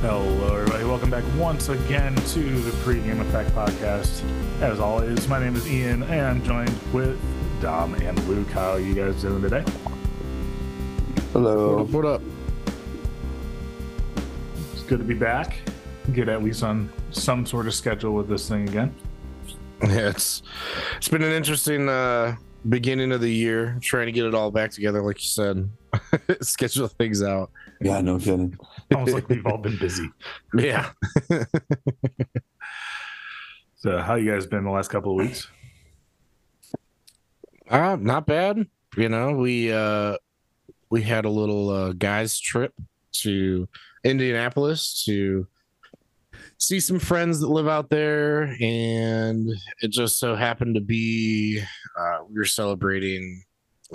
Hello, everybody. Welcome back once again to the Pregame Effect Podcast. As always, my name is Ian, and I'm joined with Dom and Luke. How are you guys doing today? Hello. What up? It's good to be back. Get at least on some sort of schedule with this thing again. Yeah, it's it's been an interesting uh beginning of the year, trying to get it all back together, like you said. Schedule things out. Yeah, no kidding. Almost like we've all been busy. Yeah. So, how you guys been the last couple of weeks? Uh not bad. You know, we uh we had a little uh guys trip to Indianapolis to see some friends that live out there and it just so happened to be uh we were celebrating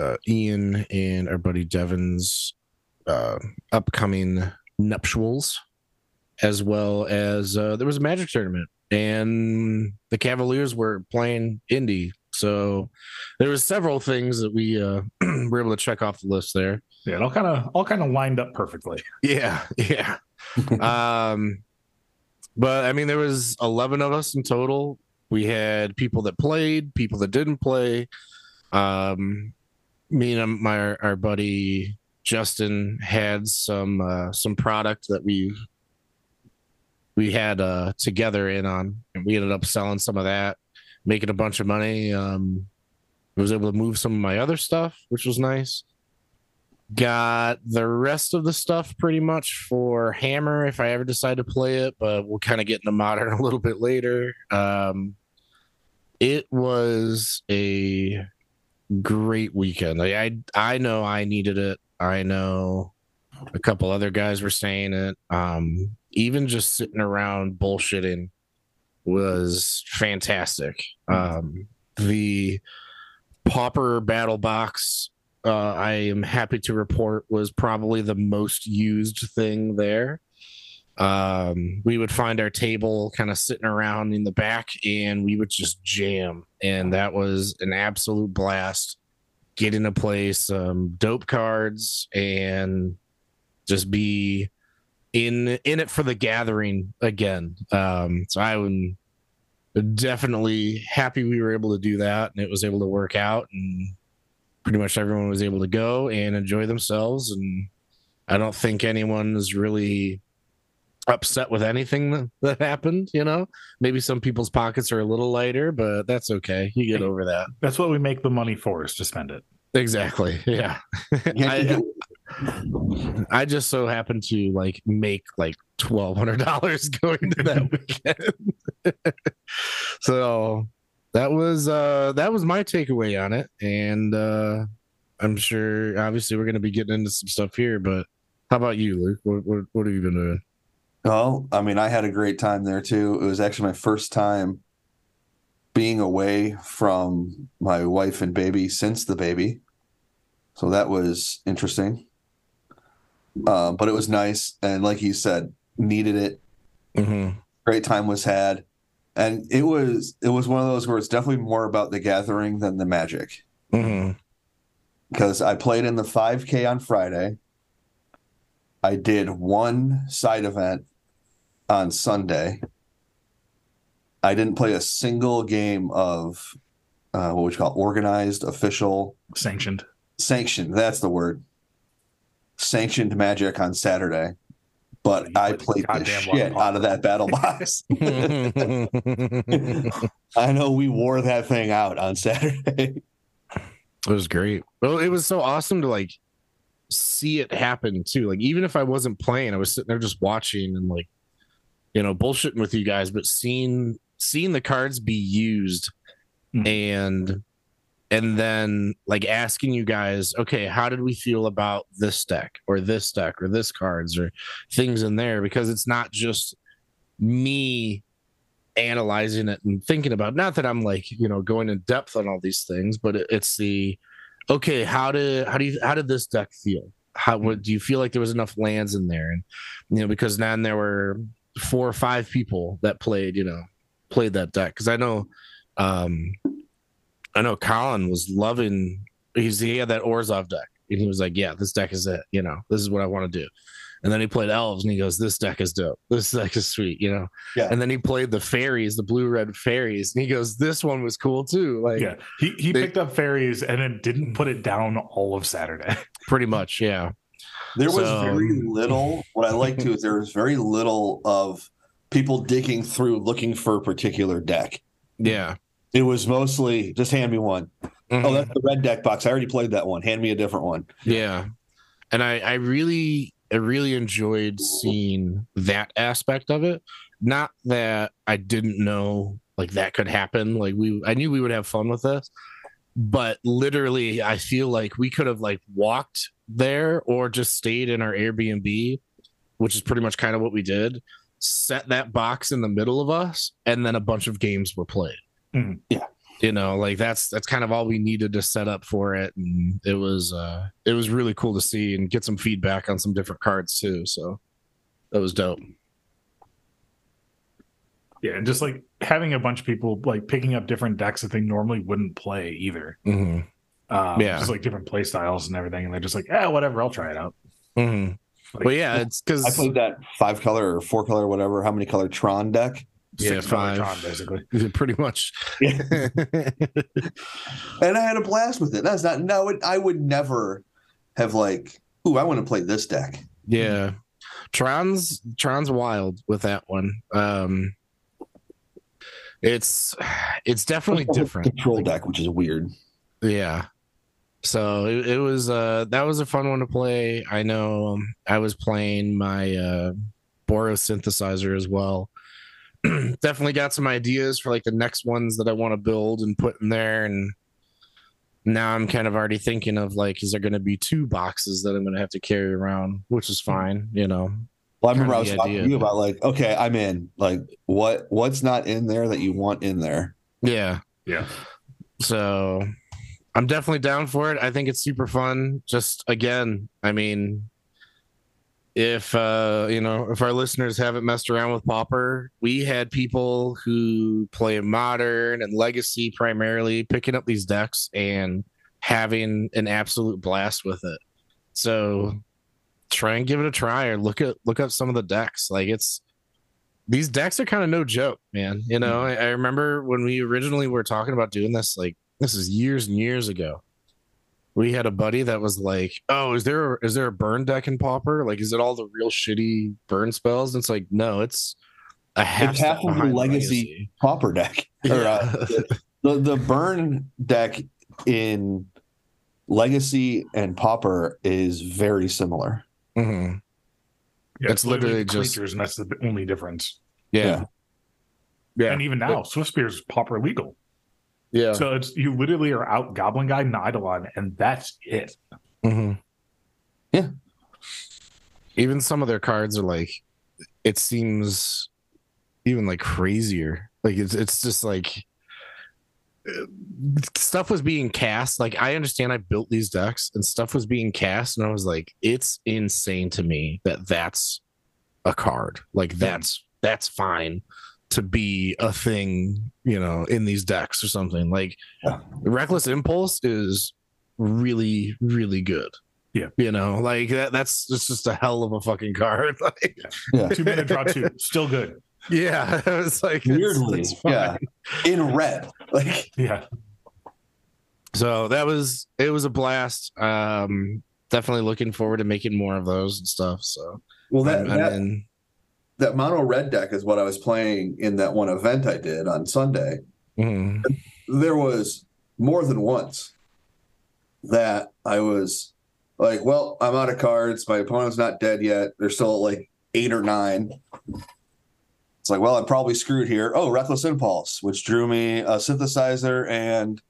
uh Ian and our buddy Devin's uh upcoming nuptials as well as uh there was a magic tournament and the Cavaliers were playing Indy. So there was several things that we uh were able to check off the list there. Yeah, it all kind of all kind of lined up perfectly. yeah yeah. Um but i mean there was 11 of us in total. We had people that played people that didn't play. Um me and my our buddy justin had some uh some product that we we had uh together in on and we ended up selling some of that making a bunch of money. Um I was able to move some of my other stuff which was nice got the rest of the stuff pretty much for hammer if i ever decide to play it but we'll kind of get into modern a little bit later. Um it was a great weekend. I i know i needed it. I know a couple other guys were saying it. Um even just sitting around bullshitting was fantastic. Um the pauper battle box uh, I am happy to report was probably the most used thing there. Um, we would find our table kind of sitting around in the back and we would just jam. And that was an absolute blast. Get into play some dope cards and just be in in it for the gathering again. Um, so I am definitely happy we were able to do that and it was able to work out and pretty much everyone was able to go and enjoy themselves. And i don't think anyone is really upset with anything that, that happened you know? Maybe some people's pockets are a little lighter but that's okay. You get over that. That's what we make the money for is to spend it. exactly. Yeah. I, I just so happened to like make like twelve hundred dollars going to that weekend. So that was uh that was my takeaway on it and uh i'm sure obviously we're going to be getting into some stuff here but how about you luke what, what, what have you been doing Oh, I mean, I had a great time there too. It was actually my first time being away from my wife and baby since the baby. So that was interesting. Uh, but it was nice. And like you said, needed it. mm-hmm. Great time was had. And it was it was one of those where it's definitely more about the gathering than the magic. Mm-hmm. because I played in the 5K on Friday. I did one side event on Sunday. I didn't play a single game of uh, what would you call it? organized, official, Sanctioned. sanctioned. That's the word. Sanctioned magic on Saturday, but You I played played the shit lot. out of that battle box. I know we wore that thing out on Saturday. It was great well it was so awesome to like see it happen too like even if i wasn't playing i was sitting there just watching and like you know bullshitting with you guys but seeing seeing the cards be used Mhm. and and then like asking you guys okay how did we feel about this deck or this deck or this cards or things in there? Because it's not just me analyzing it and thinking about not that i'm like you know going in depth on all these things but it, it's the okay how did how do you how did this deck feel? How what do you feel like there was enough lands in there? And you know because then there were four or five people that played you know played that deck because I know, um, I know Colin was loving. He's he had that Orzhov deck, and he was like, "Yeah, this deck is it. You know, this is what I want to do." And then he played elves, and he goes, "This deck is dope. This deck is sweet." You know. Yeah. And then he played the fairies, the blue red fairies, and he goes, "This one was cool too." Like, Yeah, he he They- picked up fairies and then didn't put it down all of Saturday. pretty much, yeah. There was very little. What I like to is there was very little of people digging through looking for a particular deck. Yeah. It was mostly just hand me one. Mhm. Oh, that's the red deck box. I already played that one. Hand me a different one. Yeah. And I, I really, I really enjoyed seeing that aspect of it. Not that I didn't know like that could happen. Like we, I knew we would have fun with this, but literally, I feel like we could have like walked there or just stayed in our Airbnb, which is pretty much kind of what we did. Set that box in the middle of us, and then a bunch of games were played. Mhm. Yeah. You know, like that's that's kind of all we needed to set up for it, and it was uh it was really cool to see and get some feedback on some different cards too. So that was dope. Yeah, and just like having a bunch of people like picking up different decks that they normally wouldn't play either. hmm Um, Yeah. just like different play styles and everything, and they're just like, yeah, whatever, I'll try it out. Mm-hmm. Like, But yeah, it's because I played that five color or four color, or whatever, how many color Tron deck. Yeah, five. Tron, basically. pretty much. Yeah. And I had a blast with it. That's not no, it, I would never have like, ooh, I want to play this deck. Yeah. Tron's Tron's wild with that one. Um it's it's definitely different. Control deck, which is weird. Yeah. So it, it was uh that was a fun one to play. I know um, I was playing my uh Boros synthesizer as well. Definitely got some ideas for like the next ones that I want to build and put in there and now I'm kind of already thinking of like is there going to be two boxes that I'm going to have to carry around, which is fine, you know. Well, I remember I was of the talking to idea. you about like, okay, I'm in. Like, what what's not in there that you want in there? Yeah. Yeah. So I'm definitely down for it. I think it's super fun. Just again, I mean, if uh, you know, if our listeners haven't messed around with Pauper we had people who play modern and legacy primarily picking up these decks and having an absolute blast with it. So try and give it a try or look at look up some of the decks. Like it's these decks are kind of no joke, man. You know, I, I remember when we originally were talking about doing this, like this is years and years ago. We had a buddy that was like, "Oh, is there is there a burn deck in Pauper? Like, is it all the real shitty burn spells?" And it's like, no, it's a half, It's half of the behind legacy Pauper deck. Or, Yeah. uh, the the burn deck in Legacy and Pauper is very similar. Mhm. Yeah, It's literally the just- creatures, and that's the only difference. Yeah, yeah, And even now, Swift Spear is pauper legal. Yeah. So it's you literally are out Goblin Guide and Eidolon, and that's it. hmm Yeah. Even some of their cards are like, it seems even like crazier. Like it's it's just like uh, stuff was being cast. Like I understand I built these decks and stuff was being cast, and I was like, it's insane to me that that's a card. Like that's that's fine to be a thing, you know, in these decks or something. Like Yeah. Reckless Impulse is really really good. Yeah. You know, like that that's it's just a hell of a fucking card. Like Yeah. Two minute draw two, still good. yeah, it's like it's- Weirdly, it's fine. yeah. In red. Like Yeah. So that was it was a blast. Um definitely looking forward to making more of those and stuff. So well that I'm- I'm that, in- that mono red deck is what I was playing in that one event I did on Sunday. Mhm. there was more than once that I was like, well, I'm out of cards. My opponent's not dead yet. They're still at like eight or nine. It's like, well, I'm probably screwed here. Oh, Reckless Impulse, which drew me a synthesizer and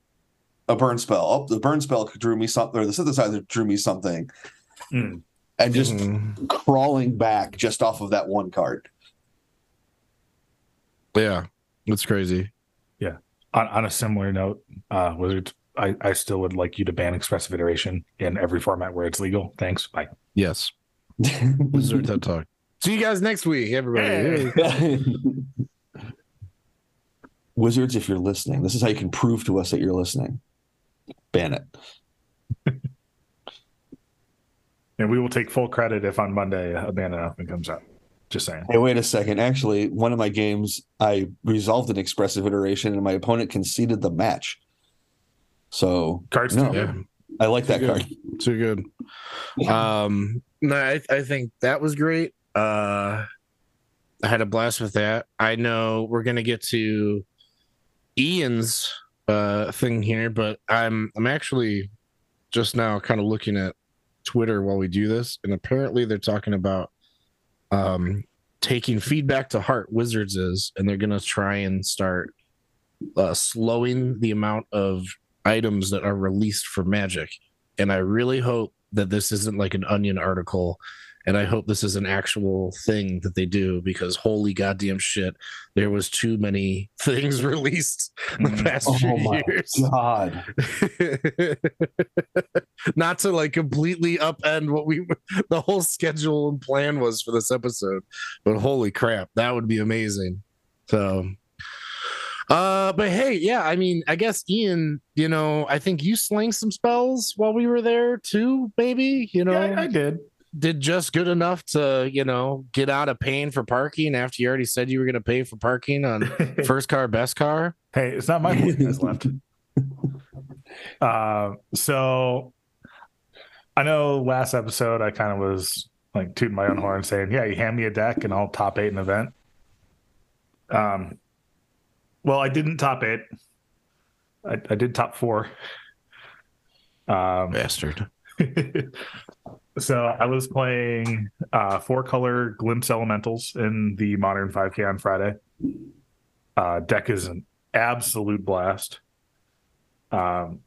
a burn spell. Oh, the burn spell drew me something, or the synthesizer drew me something. Mm. And just Mhm. crawling back just off of that one card. yeah, it's crazy. Yeah. On, on a similar note, uh, Wizards, I, I still would like you to ban expressive iteration in every format where it's legal. Thanks. Bye. Yes. Wizard TED Talk. See you guys next week, everybody. Hey. Wizards, if you're listening, this is how you can prove to us that you're listening. Ban it. And we will take full credit if on Monday a Abandon Elfman comes out. Just saying. Hey, wait a second. Actually, one of my games, I resolved an expressive iteration, and my opponent conceded the match. So Cards no, too Yeah. good. I like that Too card. Too good. Um, no, I, I think that was great. Uh, I had a blast with that. I know we're gonna get to Ian's uh thing here, but I'm I'm actually just now kind of looking at Twitter while we do this, and apparently they're talking about um taking feedback to heart. Wizards is, and they're gonna try and start uh, slowing the amount of items that are released for Magic and I really hope that this isn't like an onion article and I hope this is an actual thing that they do because holy goddamn shit there was too many things released in the Mhm. past Oh few my years God. not to like completely upend what we the whole schedule and plan was for this episode but holy crap that would be amazing so uh but hey yeah i mean i guess ian you know i think you slang some spells while we were there too maybe you know Yeah, I, I did. Did just good enough to you know get out of paying for parking after you already said you were going to pay for parking on first car best car hey, it's not my fault you guys left. Uh, so I know last episode I kind of was like tooting my own horn saying, Yeah, you hand me a deck and I'll top eight an event. Um well, I didn't top eight. I, I did top four. Um bastard so I was playing uh four color glimpse elementals in the modern 5k on Friday. Uh deck is an absolute blast. Um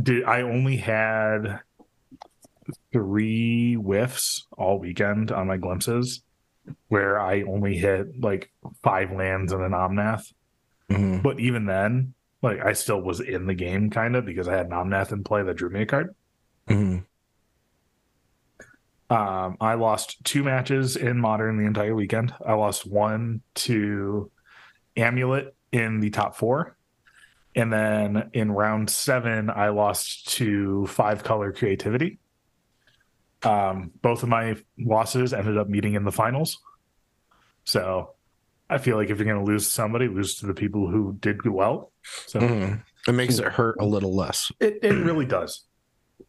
did I only had three whiffs all weekend on my glimpses where I only hit like five lands and an omnath. Mhm. But even then, like I still was in the game kind of because I had an omnath in play that drew me a card. Mhm. Um, I lost two matches in modern the entire weekend. I lost one to Amulet in the top four. And then in round seven, I lost to five color creativity. Um, both of my losses ended up meeting in the finals. So I feel like if you're going to lose somebody, lose to the people who did well. So Mhm. it makes it hurt a little less it, it really does.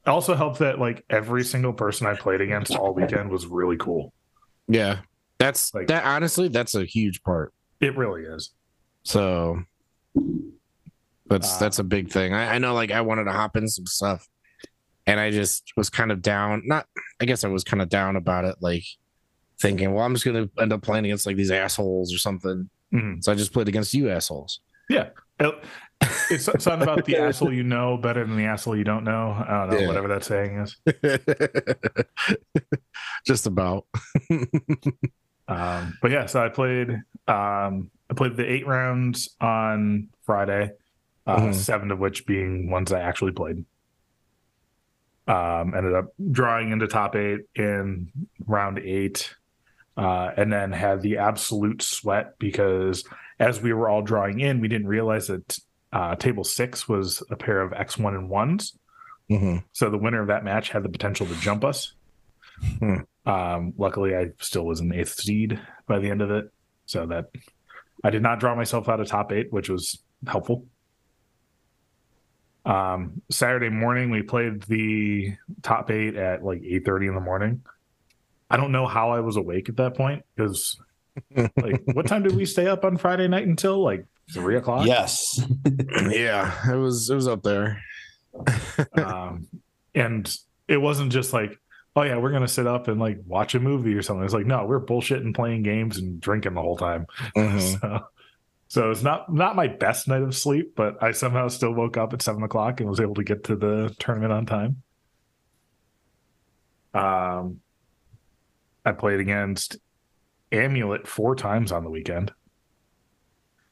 Also helped that like every single person I played against all weekend was really cool. Yeah, that's Like- that. Honestly, that's a huge part. It really is. So that's Uh, that's a big thing. I, I know, like, I wanted to hop in some stuff, and I just was kind of down. Not, I guess I was kind of down about it, like thinking, well, I'm just gonna end up playing against like these assholes or something. Mhm. So I just played against you assholes. It- It's something about the asshole you know better than the asshole you don't know. I don't know, Yeah. whatever that saying is. just about. Um, but yeah, so I played um, I played the eight rounds on Friday, uh, Mhm. seven of which being ones I actually played. Um, ended up drawing into top eight in round eight, uh, and then had the absolute sweat because as we were all drawing in, we didn't realize that uh, table six was a pair of X one and ones. Mhm. So the winner of that match had the potential to jump us. Hmm. Um, luckily, I still was an eighth seed by the end of it, so that I did not draw myself out of top eight, which was helpful. Um, Saturday morning, we played the top eight at like eight thirty in the morning. I don't know how I was awake at that point because, like, what time did we stay up on Friday night until like three o'clock? Yes. yeah, it was it was up there. um, and it wasn't just like, oh yeah, we're gonna sit up and like watch a movie or something. It's like, no, we're bullshitting, playing games, and drinking the whole time. Mhm. So, so it's not not my best night of sleep, but I somehow still woke up at seven o'clock and was able to get to the tournament on time. Um, I played against Amulet four times on the weekend.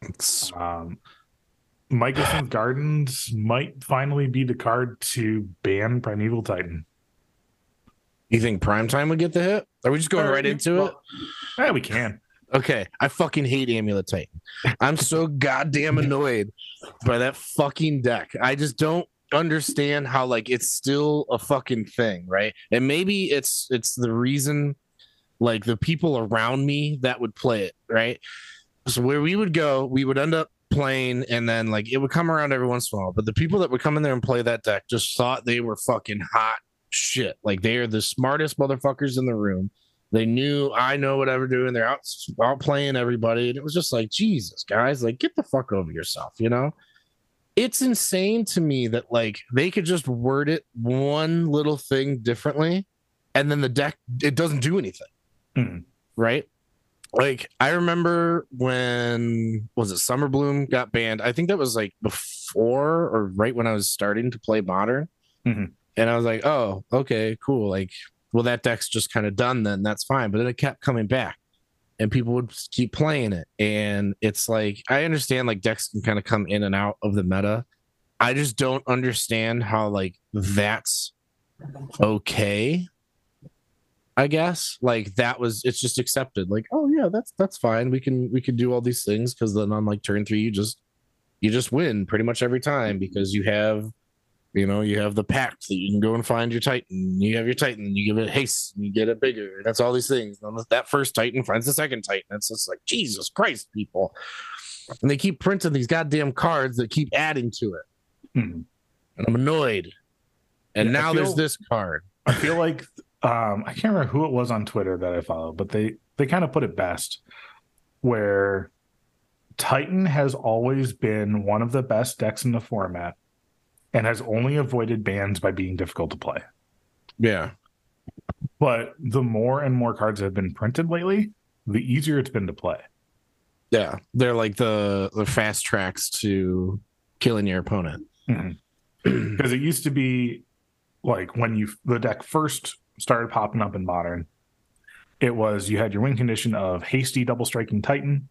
It's- Um, Mycosynth Gardens might finally be the card to ban Primeval Titan. you think prime time would get the hit? Are we just going Or- right into it? Yeah, we can. Okay, I fucking hate Amulet Titan. I'm so goddamn annoyed by that fucking deck. I just don't understand how like it's still a fucking thing, right? And maybe it's it's the reason like the people around me that would play it, right? So where we would go, we would end up playing and then like it would come around every once in a while. But the people that would come in there and play that deck just thought they were fucking hot shit. Like they are the smartest motherfuckers in the room. They knew I know what I'm doing. They're out out playing everybody. And it was just like, Jesus, guys, like get the fuck over yourself, you know? It's insane to me that like they could just word it one little thing differently, and then the deck it doesn't do anything. Mhm. Right? Like I remember when was it Summer Bloom got banned? I think that was like before or right when I was starting to play modern. Mhm. And I was like, oh, okay, cool. Like, well, that deck's just kind of done then. That's fine. But then it kept coming back and people would keep playing it. And it's like, I understand like decks can kind of come in and out of the meta. I just don't understand how like that's okay. I guess like that was it's just accepted. Like, oh yeah, that's that's fine. We can we can do all these things because then on like turn three, you just you just win pretty much every time because you have you know you have the pact that you can go and find your titan. You have your titan you give it haste you get it bigger. That's all these things. And that first titan finds the second titan. It's just like jesus christ people. And they keep printing these goddamn cards that keep adding to it. Mhm. and i'm annoyed. And Yeah, now feel- there's this card. I feel like um, I can't remember who it was on Twitter that I follow, but they they kind of put it best, where Titan has always been one of the best decks in the format, and has only avoided bans by being difficult to play. yeah But the more and more cards have been printed lately, the easier it's been to play. yeah they're like the the fast tracks to killing your opponent because it used to be like when you the deck first started popping up in modern it was you had your win condition of hasty double striking titan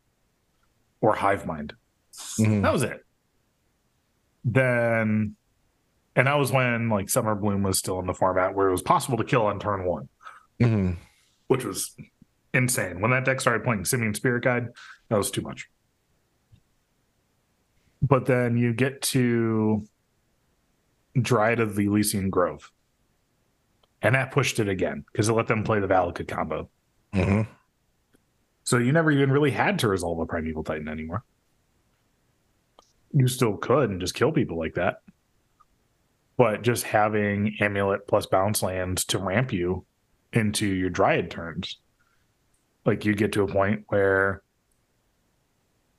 or hive mind Mhm. that was it then and that was when like summer bloom was still in the format where it was possible to kill on turn one Mhm. which was insane when that deck started playing simian spirit guide that was too much but then you get to Dryad of the Ilysian Grove. And that pushed it again because it let them play the Valakut combo. Mhm. So you never even really had to resolve a Primeval Titan anymore. You still could and just kill people like that. But just having Amulet plus bounce lands to ramp you into your Dryad turns, like you get to a point where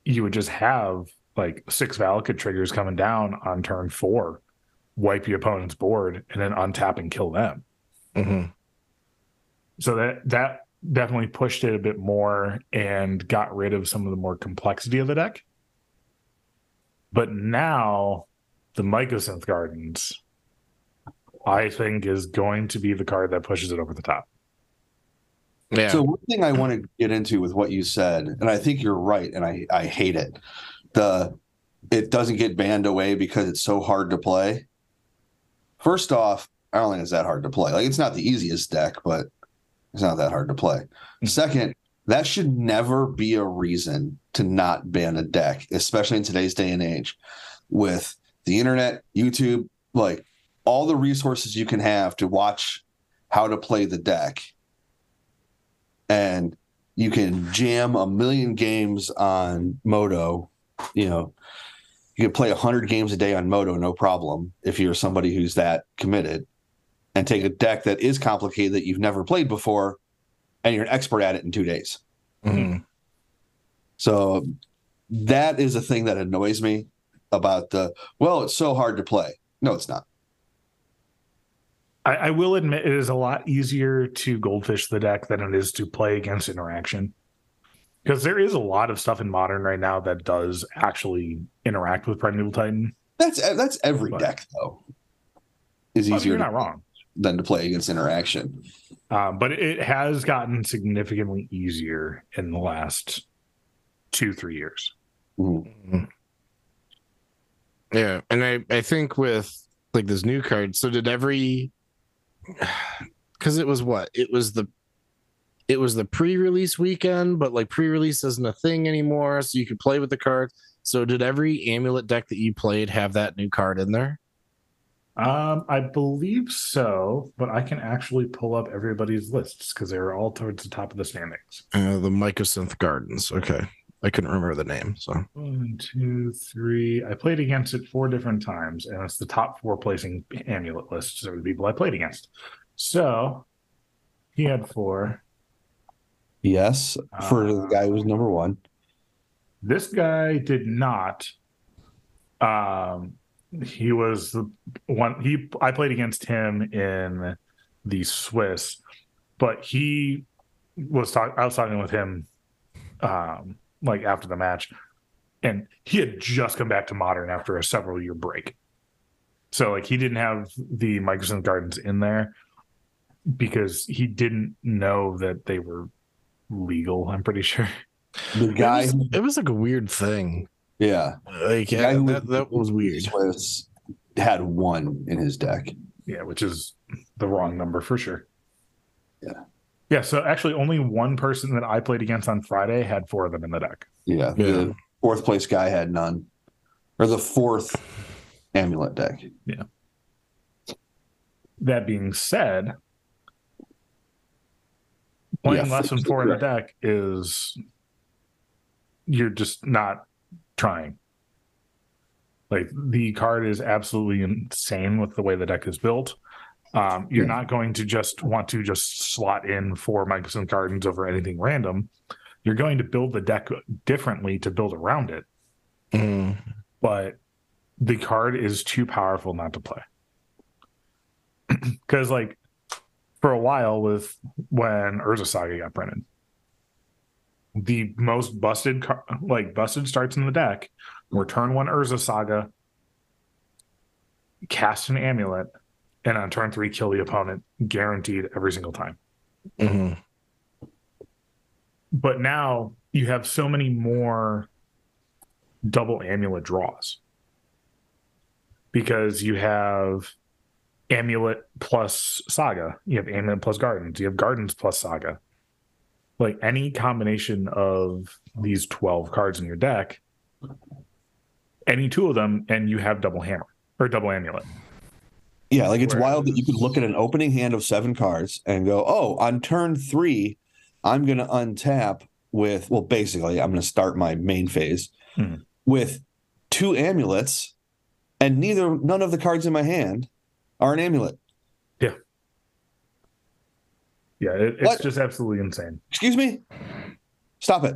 you would just have like six Valakut triggers coming down on turn four, wipe your opponent's board, and then untap and kill them. Mhm. So that that definitely pushed it a bit more and got rid of some of the more complexity of the deck. But now the Mycosynth Gardens, I think, is going to be the card that pushes it over the top. yeah So one thing I want to get into with what you said, and I think you're right, and I I hate it. The it doesn't get banned away because it's so hard to play. First off, I don't think it's that hard to play. Like it's not the easiest deck, but it's not that hard to play. Hmm. Second, that should never be a reason to not ban a deck, especially in today's day and age, with the internet, YouTube, like all the resources you can have to watch how to play the deck and you can jam a million games on MODO. You know, you can play 100 games a day on MODO, no problem, if you're somebody who's that committed, and take a deck that is complicated that you've never played before, and you're an expert at it in two days. Mhm. So that is a thing that annoys me about the, well, it's so hard to play. No, it's not. I, I will admit it is a lot easier to goldfish the deck than it is to play against interaction. Because there is a lot of stuff in modern right now that does actually interact with Primeval Titan. That's that's every But- deck though. Is easier you're to- not wrong. Than to play against interaction. Um, but it has gotten significantly easier in the last two, three years. Mhm. Mhm. Yeah, and I I think with like this new card, so did every because it was what it was the it was the pre-release weekend, but like pre-release isn't a thing anymore, so you could play with the cards. So did every amulet deck that you played have that new card in there? Um, I believe so, but I can actually pull up everybody's lists because they were all towards the top of the standings. Uh, the Mycosynth Gardens. Okay. I couldn't remember the name. So One, two, three. I played against it four different times, and it's the top four placing amulet lists of the people I played against. So he had four. Yes, for the guy who was number one. This guy did not. Um, he was the one. He I played against him in the Swiss, but he was talking. I was talking with him, um, like after the match, and he had just come back to modern after a several year break. So like he didn't have the Mycosynth Gardens in there because he didn't know that they were legal. I'm pretty sure. The guy, it was, it was like a weird thing. Yeah, Like yeah, that, that was weird. was had one in his deck. Yeah, which is the wrong number for sure. Yeah. Yeah. So actually, only one person that I played against on Friday had four of them in the deck. Yeah, Yeah. the fourth place guy had none, or the fourth amulet deck. Yeah. That being said, playing Yeah, less than four in the deck is you're just not trying. Like the card is absolutely insane with the way the deck is built. Um, you're Yeah. not going to just want to just slot in four Mycosynth Gardens over anything random. You're going to build the deck differently to build around it. Mm. but the card is too powerful not to play. Because, like, for a while, with when Urza Saga got printed, the most busted, car- like, busted starts in the deck were turn one Urza Saga, cast an amulet, and on turn three, kill the opponent, guaranteed every single time. Mhm. But now you have so many more double amulet draws because you have amulet plus saga, you have amulet plus gardens, you have gardens plus saga. Like any combination of these 12 cards in your deck, any two of them, and you have double hammer or double amulet. Yeah, like it's wild that you could look at an opening hand of seven cards and go, "Oh, on turn three, I'm going to untap with well, basically, I'm going to start my main phase Hmm. with two amulets, and neither none of the cards in my hand are an amulet. Yeah, it, it's What? just absolutely insane. Excuse me, stop it.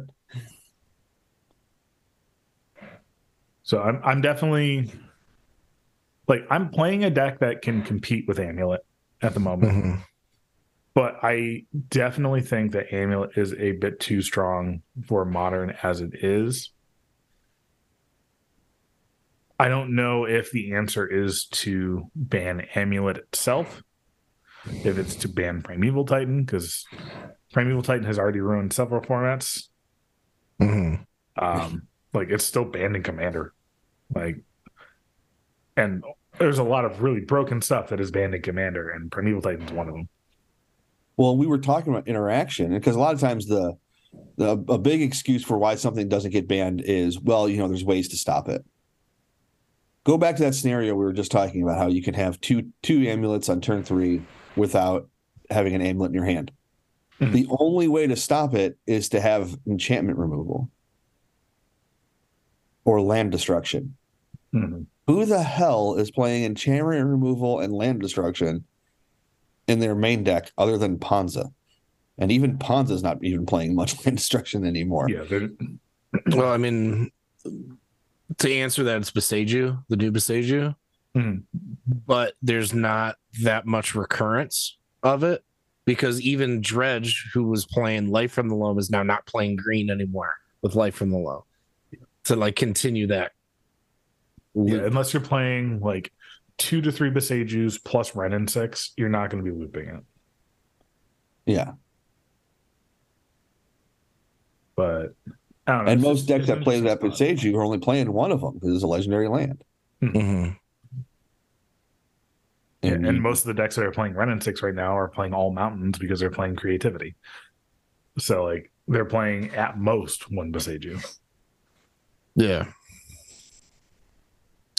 So I'm I'm definitely like I'm playing a deck that can compete with Amulet at the moment, Mhm. but I definitely think that Amulet is a bit too strong for modern as it is. I don't know if the answer is to ban Amulet itself, if it's to ban Primeval Titan, because Primeval Titan has already ruined several formats. Mhm. Um, like it's still banned in Commander, like, and there's a lot of really broken stuff that is banned in Commander, and Primeval Titan's one of them. Well, we were talking about interaction because a lot of times the, the a big excuse for why something doesn't get banned is well, you know, there's ways to stop it. Go back to that scenario we were just talking about how you can have two two amulets on turn three without having an amulet in your hand. Mhm. The only way to stop it is to have enchantment removal or land destruction. Mhm. Who the hell is playing enchantment removal and land destruction in their main deck other than Ponza? And even Ponza's not even playing much land destruction anymore. Yeah, they're- Well, I mean, to answer that, it's Boseiju, the new Boseiju, Mhm. But there's not that much recurrence of it because even Dredge, who was playing Life from the Loam, is now not playing green anymore with Life from the Loam to like continue that. yeah, unless you're playing like two to three Boseijus plus Wrenn and Six, you're not going to be looping it. Yeah. But I don't know. And most decks that play that interesting. Sage are only playing one of them because it's a legendary land. Mhm. And and most of the decks that are playing Wrenn and Six right now are playing all mountains because they're playing creativity. So like they're playing at most one Boseiju. Yeah.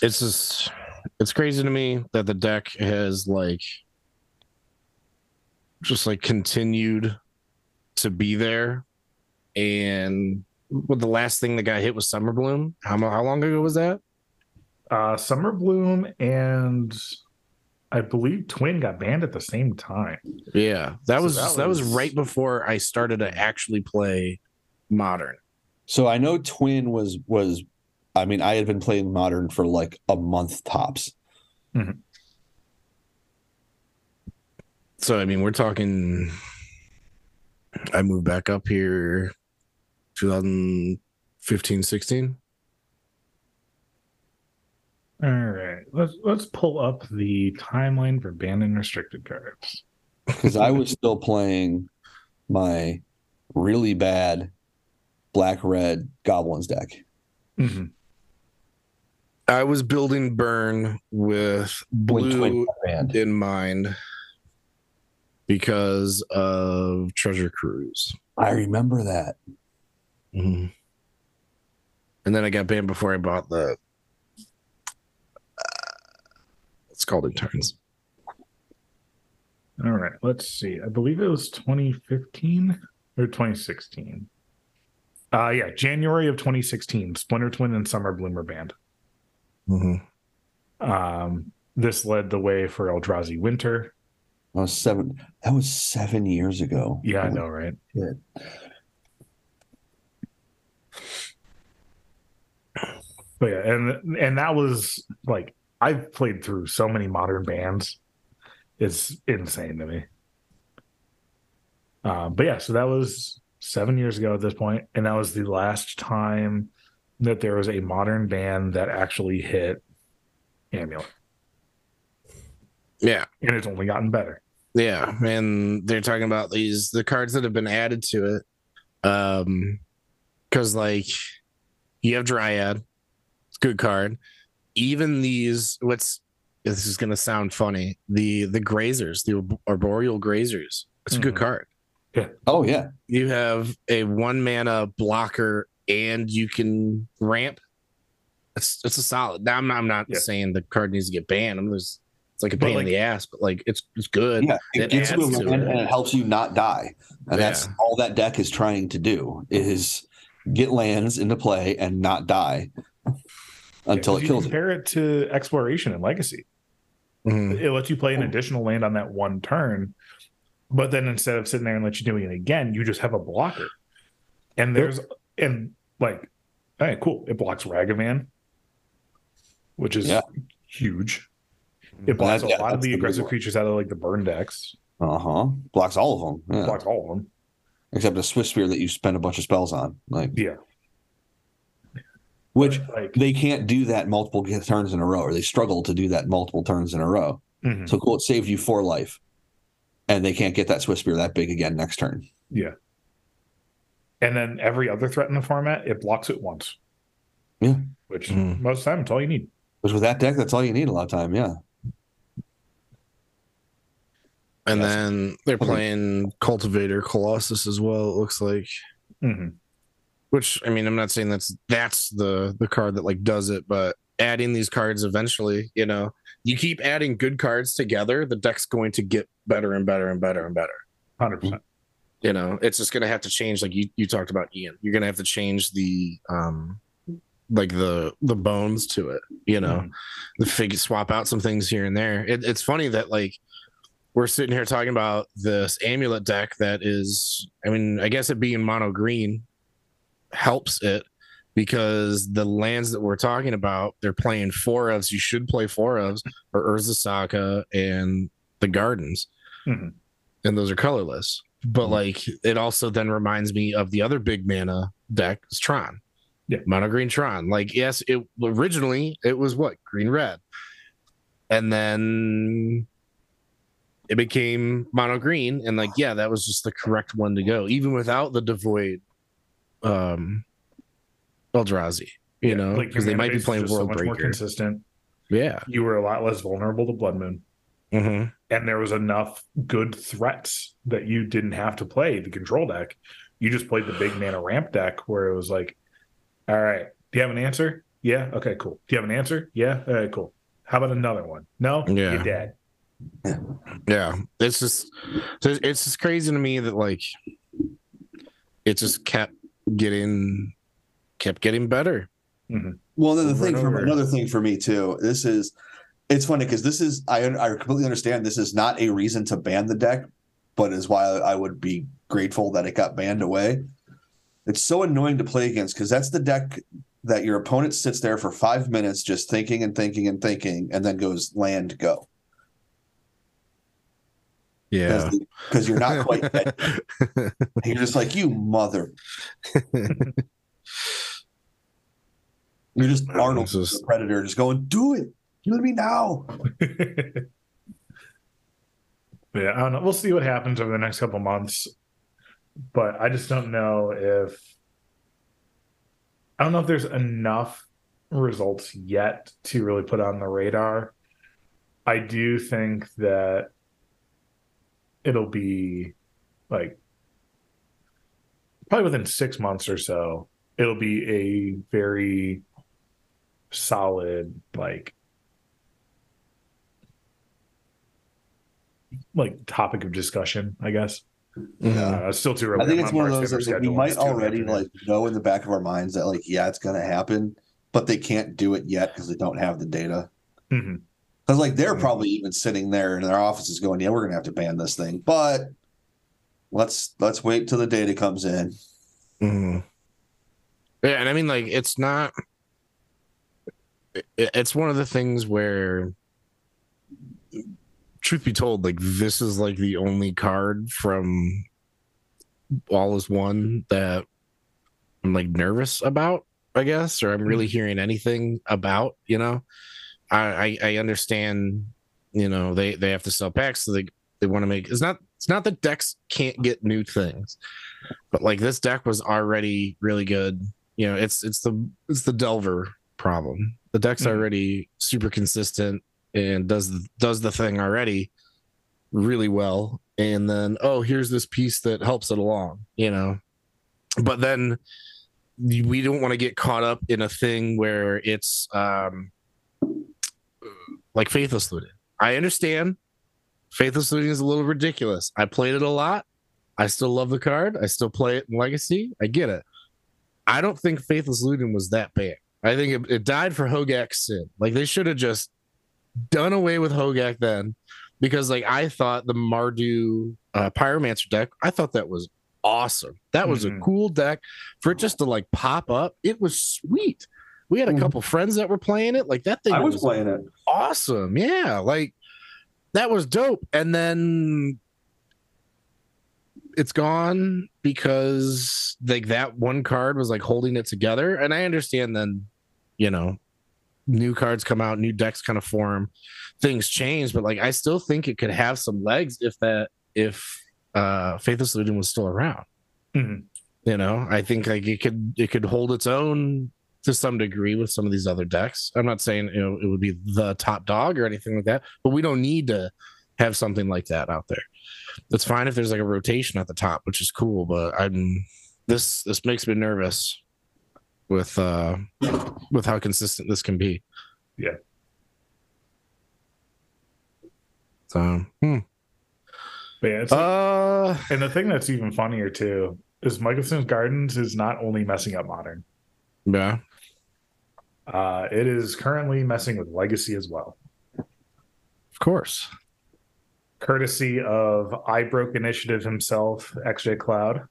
It's just it's crazy to me that the deck has like just like continued to be there. And the last thing that got hit was Summer Bloom. How how long ago was that? Uh Summer Bloom and I believe Twin got banned at the same time. Yeah. That So was that that was was- right before I started to actually play modern. So I know Twin was was I mean, I had been playing modern for like a month tops. Mm-hmm. So I mean, we're talking. I moved back up here, 2015, 16. All right. Let's let's pull up the timeline for banned and restricted cards. Because I was still playing my really bad black red goblins deck. Mhm. I was building burn with blue in mind because of Treasure Cruise. I remember that. And then I got banned before I bought the. It's called in turns. All right. Let's see. I believe it was 2015 or 2016. Uh yeah, January of 2016. Splinter Twin and Summer Bloom were banned. Um, this led the way for Eldrazi Winter. That was seven. That was seven years ago. Yeah, I know, right? shit. But yeah, and and that was like I've played through so many modern bands. It's insane to me. Um, but yeah, so that was seven years ago at this point, and that was the last time that there was a modern band that actually hit Amulet, Yeah. and it's only gotten better. Yeah, and they're talking about these the cards that have been added to it. Um because like you have Dryad, it's a good card. Even these what's this is gonna sound funny. The the grazers, the arboreal grazers. It's a good Mhm. card. Oh yeah. You have a one mana blocker and you can ramp. It's it's a solid. Now I'm not, I'm not Yeah. saying the card needs to get banned. I'm just it's like a pain like- in the ass, but like it's it's good. Yeah. It, It gives you a to land it. and it helps you not die. And that's all that deck is trying to do is get lands into play and not die until it you kills compare it to Exploration and Legacy. Mhm. it lets you play an additional land on that one turn but then instead of sitting there and let you doing it again you just have a blocker and there's and like all right cool it blocks ragavan which is Yeah. huge it blocks That- a yeah, lot of the the aggressive creatures out of like the burn decks Uh huh. Blocks all of them. Yeah. blocks all of them Except a Swiftspear that you spend a bunch of spells on. Like yeah which like they can't do that multiple turns in a row, or they struggle to do that multiple turns in a row. mhm, So cool, it saved you four life, and they can't get that Swiftspear that big again next turn. yeah and then every other threat in the format it blocks it once Yeah. which Mhm. most of the time it's all you need Because with that deck, that's all you need a lot of time. Yeah. And Yes. then they're Okay. playing Cultivator Colossus as well. It looks like, Mhm. Which I mean, I'm not saying that's that's the the card that like does it, but adding these cards eventually, you know, you keep adding good cards together, the deck's going to get better and better and better and better. 100% You know, it's just gonna have to change. Like you you talked about, Ian. You're gonna have to change the um like the the bones to it. You know, Mhm. the figure swap out some things here and there. It, it's funny that like we're sitting here talking about this amulet deck that is, I mean, I guess it being mono green helps it because the lands that we're talking about, they're playing four ofs. You should play four ofs or Urza Saga and the Gardens, Mhm. and those are colorless. But Mhm. like, it also then reminds me of the other big mana deck, is Tron. Yeah. Mono green Tron. Like, yes, it originally it was what green red, and then it became mono green, and like, yeah, that was just the correct one to go, even without the devoid, um, Eldrazi. You Yeah, know, like because they might be playing just so World much more Breaker. consistent yeah. you were a lot less vulnerable to blood moon hmm and there was enough good threats that you didn't have to play the control deck you just played the big mana ramp deck where it was like, all right, do you have an answer? Yeah. Okay, cool. Do you have an answer? Yeah. All right, cool. How about another one? No? Yeah. You're dead. Yeah, it's just it's just crazy to me that like it just kept getting kept getting better. Mm-hmm. Well, then the Over thing for another thing for me too. This is it's funny because this is I I completely understand this is not a reason to ban the deck, but is why I would be grateful that it got banned away. It's so annoying to play against because that's the deck that your opponent sits there for five minutes just thinking and thinking and thinking, and then goes land go Yeah. because you're not quite. dead. You're just like you mother. You're just Arnold, just- the Predator, just going, do it. You Kill me now. yeah, I don't know. We'll see what happens over the next couple months. But I just don't know if I don't know if there's enough results yet to really put on the radar. I do think that it'll be like probably within six months or so, it'll be a very solid like like topic of discussion, I guess. Mhm. Uh, still too early. I think I'm it's on one of those that like, we might It's two in the already like know in the back of our minds that like yeah it's gonna happen, but they can't do it yet because they don't have the data. Mhm. Because like they're probably even sitting there in their offices going, yeah, we're gonna have to ban this thing, but let's let's wait till the data comes in. Mhm. Yeah, and I mean, like, it's not. It's one of the things where, truth be told, like this is like the only card from All Is One that I'm like nervous about. I guess, or I'm really hearing anything about. You know, I I, I understand. You know, they they have to sell packs, so they they want to make. It's not it's not that decks can't get new things but like this deck was already really good you know it's it's the it's the delver problem the deck's Mhm. already super consistent and does does the thing already really well and then oh here's this piece that helps it along you know but then we don't want to get caught up in a thing where it's um like faithless looting i understand faithless looting is a little ridiculous i played it a lot I still love the card. I still play it in Legacy. I get it. I don't think Faithless Looting was that bad. I think it, it died for Hogak's sin. Like they should have just done away with Hogak then, because like I thought the Mardu uh, Pyromancer deck, I thought that was awesome. That was Mhm. a cool deck for it just to like pop up. It was sweet. We had a Mhm. couple friends that were playing it. Like that thing I was was playing it. awesome. Yeah, like that was dope. And then it's gone because like that one card was like holding it together. And I understand then, you know, new cards come out, new decks kind of form, things change, but like I still think it could have some legs if that if uh Faithless Looting was still around. Mhm. You know, I think like it could it could hold its own to some degree with some of these other decks. I'm not saying you know it would be the top dog or anything like that, but we don't need to have something like that out there. It's fine if there's like a rotation at the top, which is cool, but I'm this this makes me nervous with uh with how consistent this can be. Yeah. So, hmm. But yeah, like- uh, and the thing that's even funnier too is Mycosynth Gardens is not only messing up modern. yeah, Uh, it is currently messing with legacy as well. of course. courtesy of I Broke Initiative himself, XJ Cloud.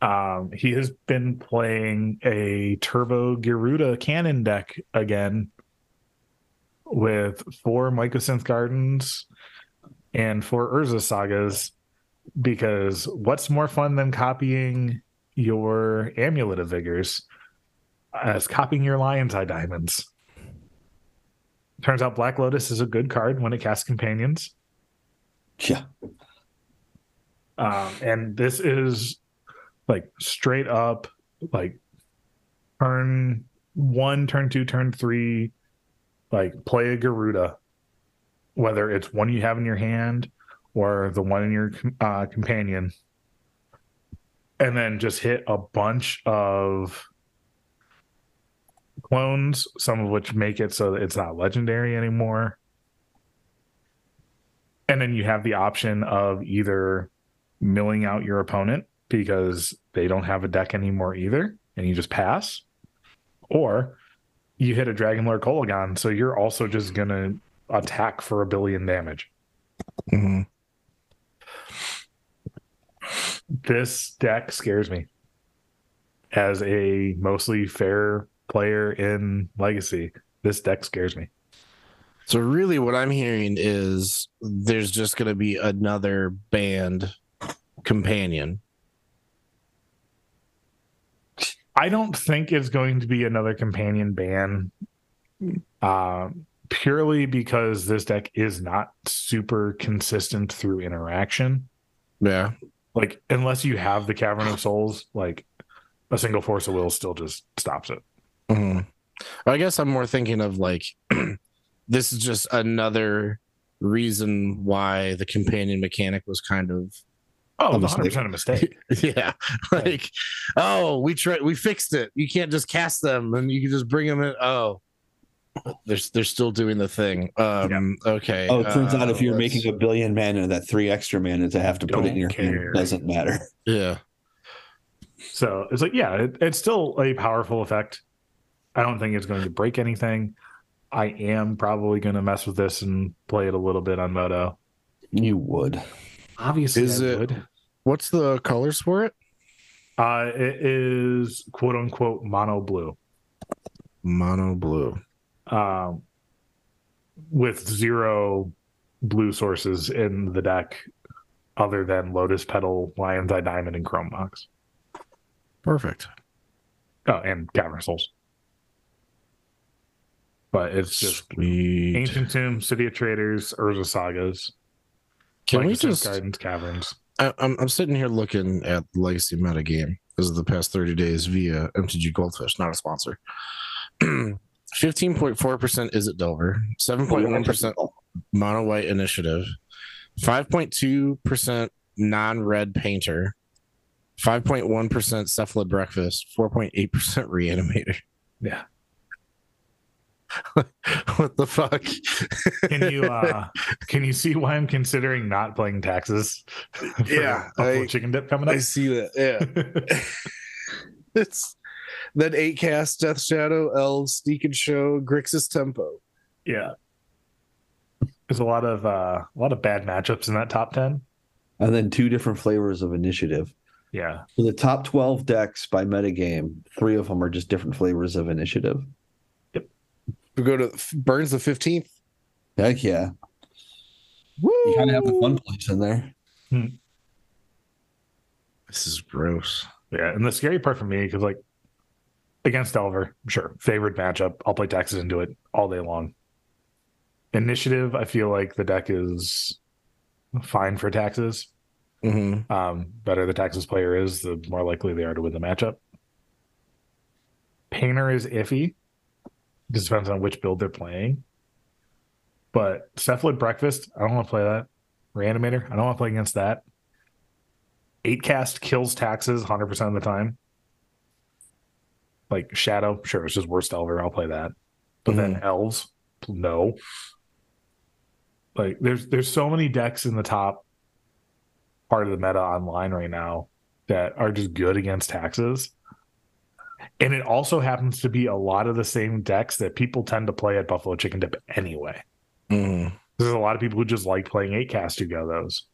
Um, he has been playing a Turbo Gyruda cannon deck again with four Mycosynth Gardens and four Urza Sagas because what's more fun than copying your Amulet of Vigors as copying your Lion's Eye Diamonds? Turns out Black Lotus is a good card when it casts companions. Yeah. Um, and this is like straight up like turn one, turn two, turn three, like play a Gyruda, whether it's one you have in your hand or the one in your uh, companion. and then just hit a bunch of clones, some of which make it so that it's not legendary anymore. And then you have the option of either milling out your opponent because they don't have a deck anymore either, and you just pass, or you hit a Dragonlord Kolaghan, so you're also just gonna attack for a billion damage. Mhm. This deck scares me as a mostly fair player in Legacy. This deck scares me. So really, what I'm hearing is there's just going to be another band companion. I don't think it's going to be another companion ban, uh, purely because this deck is not super consistent through interaction. Yeah. Like, unless you have the Cavern of Souls, like a single Force of Will still just stops it. Mhm. I guess I'm more thinking of like this is just another reason why the companion mechanic was kind of Oh, A it's 100% a mistake. yeah like oh we tried we fixed it you can't just cast them and you can just bring them in oh they're they're still doing the thing um okay Oh, it turns uh, out if you're let's- making a billion mana, that three extra mana to have to put it in your care. hand doesn't matter. yeah So it's like, yeah, it, it's still a powerful effect. I don't think it's going to break anything. I am probably going to mess with this and play it a little bit on MODO. You would. Obviously, Is I it- would. what's the colors for it Uh, it is quote unquote mono blue, mono blue um, with zero blue sources in the deck, other than Lotus Petal, Lion's Eye Diamond, and Chrome Mox. perfect Oh, and Cavern Souls. But it's just Sweet. Ancient Tomb, City of Traitors, Urza Sagas, can we Legacy of just Gardens, Caverns. I, I'm, I'm sitting here looking at legacy meta game as of the past 30 days via MTG Goldfish, not a sponsor. 15.4% is it Delver, 7.1% mono white initiative, 5.2% non red painter, 5.1% cephalid breakfast, 4.8% reanimator. Yeah. what the fuck? Can you uh can you see why I'm considering not playing taxes? for Yeah, Buffalo I- chicken dip coming up. I see that. Yeah. it's then eight cast Death Shadow, Elves, Sneak and Show, Grixis Tempo. yeah. There's a lot of uh a lot of bad matchups in that top ten. And then two different flavors of initiative. Yeah. So the top 12 decks by metagame, three of them are just different flavors of initiative. We go to Burns the fifteenth. Heck yeah. Woo! You kind of have the fun place in there. This is gross. Yeah. And the scary part for me, because like against Delver, sure, favorite matchup. I'll play taxes into it all day long. Initiative, I feel like the deck is fine for taxes. hmm um, better the taxes player is, the more likely they are to win the matchup. Painter is iffy. Just depends on which build they're playing. But Cephalid Breakfast, I don't want to play that. Reanimator, I don't want to play against that. Eight cast kills taxes 100% of the time. Like Shadow, sure, it's just worst Elver. I'll play that. But then mm-hmm. Elves, no. Like there's there's so many decks in the top part of the meta online right now that are just good against taxes. And it also happens to be a lot of the same decks that people tend to play at Buffalo Chicken Dip anyway. hmm There's a lot of people who just like playing eight cast who go those.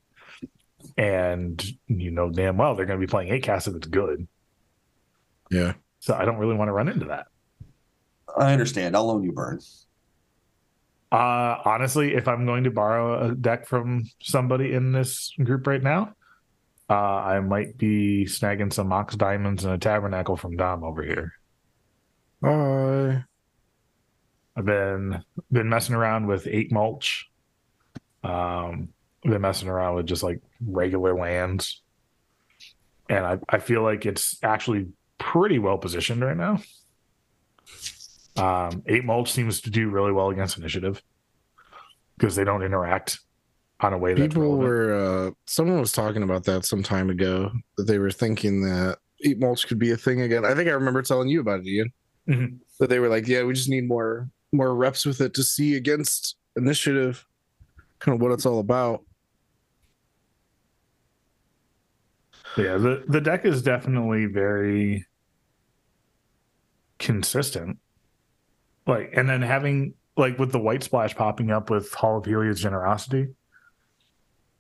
And you know damn well they're gonna be playing eight cast if it's good. Yeah. So I don't really want to run into that. I understand. I'll loan you burn. Uh honestly, if I'm going to borrow a deck from somebody in this group right now, uh I might be snagging some Mox Diamonds and a Tabernacle from Dom over here. Bye. I've been been messing around with eight mulch. Um I've been messing around with just like regular lands. And I, I feel like it's actually pretty well positioned right now. Um eight mulch seems to do really well against initiative because they don't interact on a way that People were uh someone was talking about that some time ago that they were thinking that eat mulch could be a thing again. I think I remember telling you about it, Ian. Mhm. That they were like, yeah, we just need more more reps with it to see against initiative, kind of what it's all about. Yeah, the the deck is definitely very consistent. Like, and then having like with the white splash popping up with Hall of Heliod's Generosity,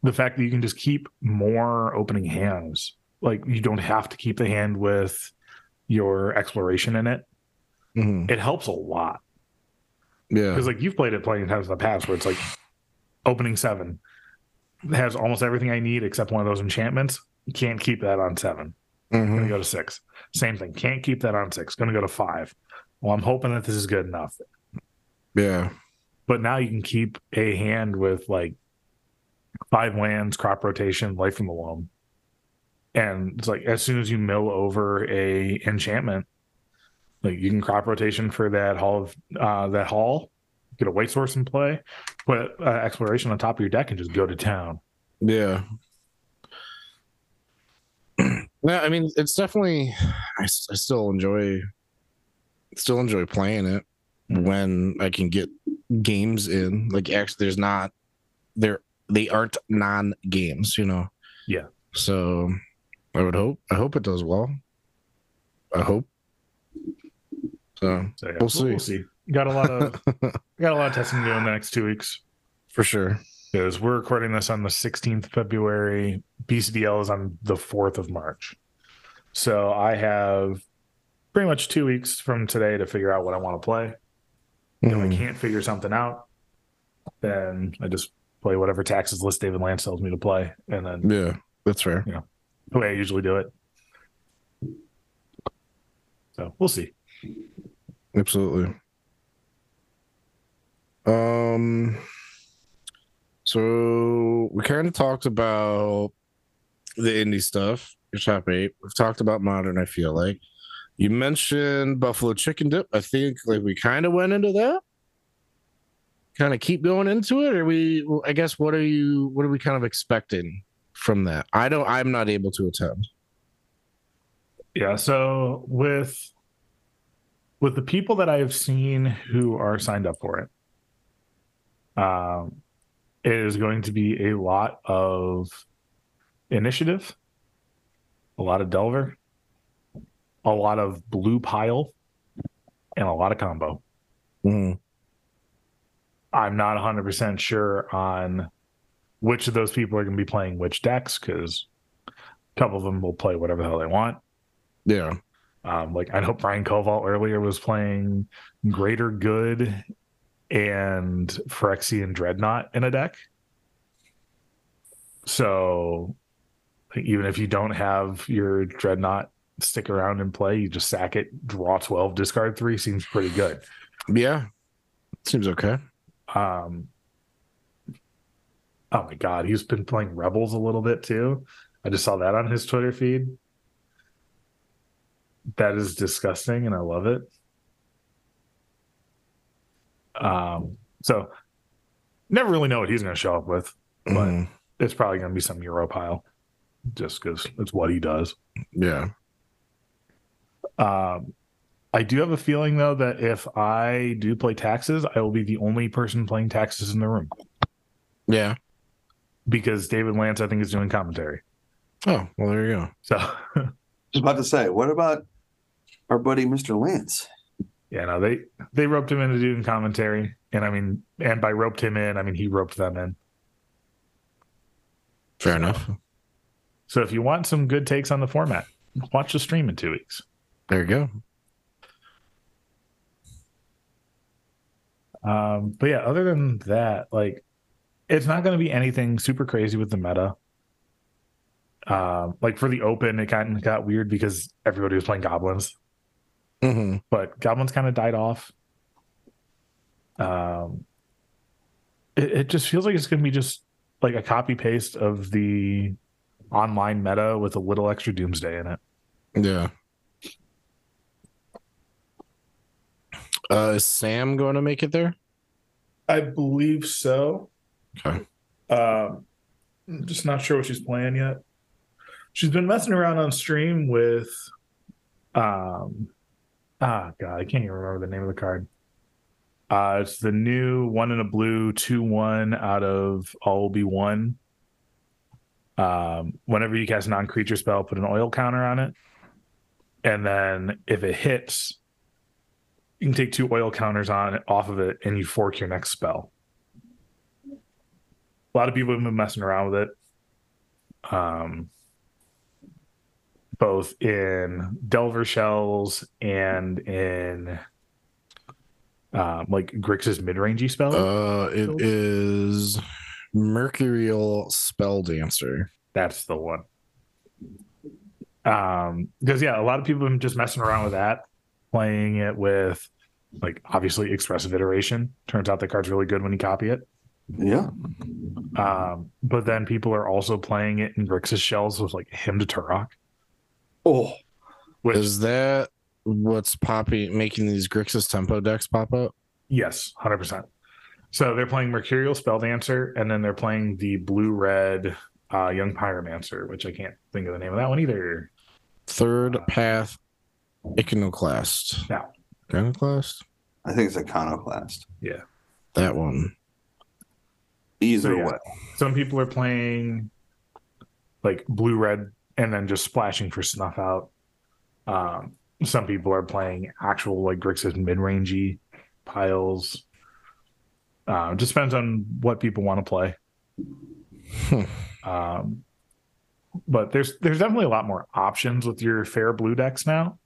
the fact that you can just keep more opening hands. Like, you don't have to keep the hand with your exploration in it. Mhm. It helps a lot Yeah, because, like, you've played it plenty of times in the past where it's like opening seven has almost everything I need except one of those enchantments. You can't keep that on seven. Mhm. Gonna go to six. Same thing. Can't keep that on six. Gonna go to five. Well, I'm hoping that this is good enough. yeah, But now you can keep a hand with like five lands, crop rotation, life from the loam. And it's like as soon as you mill over a enchantment, like you can crop rotation for that hall of uh that hall, get a white source in play, put uh, exploration on top of your deck and just go to town. yeah. Yeah, I mean, it's definitely. I still enjoy, still enjoy playing it when I can get games in. Like, actually, there's not there. They aren't non games, you know. Yeah. So, I would hope. I hope it does well. I hope. So So yeah, We'll see. We'll see. Got a lot of got a lot of testing to do in the next two weeks. for sure. because we're recording this on the 16th of February. BCDL is on the 4th of March. So I have pretty much two weeks from today to figure out what I want to play. If I Mhm. can't figure something out, then I just play whatever taxes list David Lance tells me to play. And then Yeah, that's fair. Yeah. The way I usually do it. So we'll see. Absolutely. Um so we kind of talked about the indie stuff, your top eight. We've talked about modern, I feel like. You mentioned Buffalo Chicken Dip. I think like we kind of went into that. Kind of keep going into it, or we I guess what are you what are we kind of expecting from that? I don't I'm not able to attend. Yeah. So with with the people that I have seen who are signed up for it, um, it is going to be a lot of initiative, a lot of Delver, a lot of blue pile, and a lot of combo. Mhm. I'm not 100% sure on which of those people are going to be playing which decks because a couple of them will play whatever the hell they want. Yeah. Um, like I know Brian Koval earlier was playing Greater Good and Phyrexian Dreadnought in a deck. So even if you don't have your Dreadnought stick around and play, you just sack it, draw 12, discard three seems pretty good. Yeah. Seems okay. Um, oh my God, he's been playing Rebels a little bit too. I just saw that on his Twitter feed. That is disgusting, and I love it. Um, so never really know what he's going to show up with. But Mhm. it's probably going to be some Euro pile, just because it's what he does. Yeah. Um, I do have a feeling though that if I do play taxes, I will be the only person playing taxes in the room Yeah. because David Lance, I think, is doing commentary. Oh, well, there you go. So was about to say, what about our buddy Mr. Lance? yeah, no, they they roped him into doing commentary, and I mean, and by roped him in, I mean he roped them in. Fair enough. So if you want some good takes on the format, watch the stream in two weeks. There you go. Um, but yeah, other than that, like it's not going to be anything super crazy with the meta. Um, like for the open, it kind of got weird because everybody was playing goblins, hmm but goblins kind of died off. Um, it, it just feels like it's going to be just like a copy paste of the online meta with a little extra doomsday in it. Yeah. Uh, is Sam going to make it there? I believe so. Okay. Um, I'm just not sure what she's playing yet. She's been messing around on stream with, um, ah, God, I can't even remember the name of the card. Uh, it's the new one in a blue, two one out of all will be one. Um, whenever you cast a non-creature spell, put an oil counter on it, and then if it hits, you can take two oil counters on off of it, and you fork your next spell. A lot of people have been messing around with it. Um, both in Delver shells and in um, like Grixis mid-rangey spell. Uh, it is Mercurial Spelldancer. That's the one. Um, because yeah, a lot of people have been just messing around with that, playing it with like obviously expressive iteration. Turns out the card's really good when you copy it. Yeah. Um, but then people are also playing it in Grixis shells with like him to Turok. Oh, Which Is that what's popping, making these Grixis tempo decks pop up? yes, hundred percent. So they're playing Mercurial Spelldancer, and then they're playing the blue red uh, Young Pyromancer, which I can't think of the name of that one either. Third path Iconoclast. Yeah. Iconoclast? I think it's Iconoclast. Yeah. That one. Either So, yeah. way. Some people are playing like blue red and then just splashing for snuff out. Um, some people are playing actual like Grixis mid rangey piles. Uh, just depends on what people want to play. Um, but there's there's definitely a lot more options with your fair blue decks now,